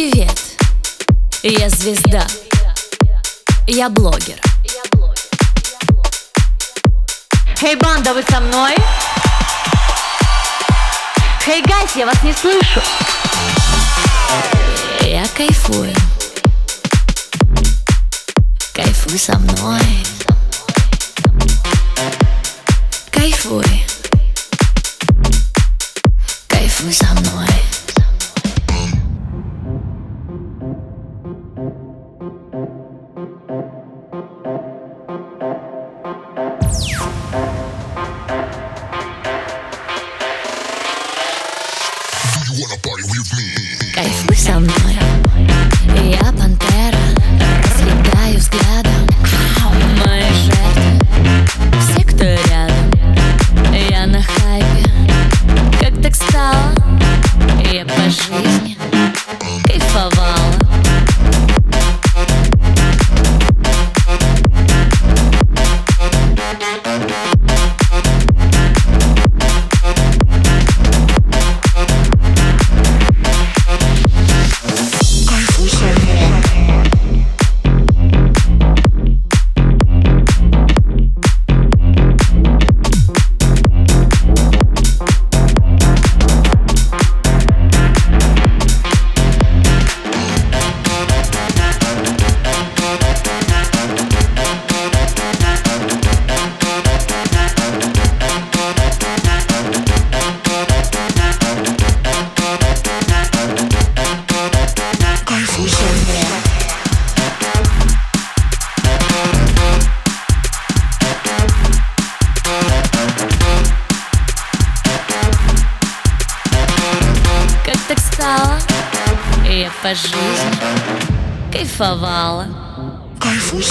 Привет, я звезда, я блогер. Хей, банда, вы со мной? Хей, гайс, я вас не слышу. Я кайфую. Кайфуй со мной. Кайфуй. Кайфуй со мной. Кайфуй со мной. Я пантера, съедаю взглядом стало? Я по жизни кайфовала. Кайфуй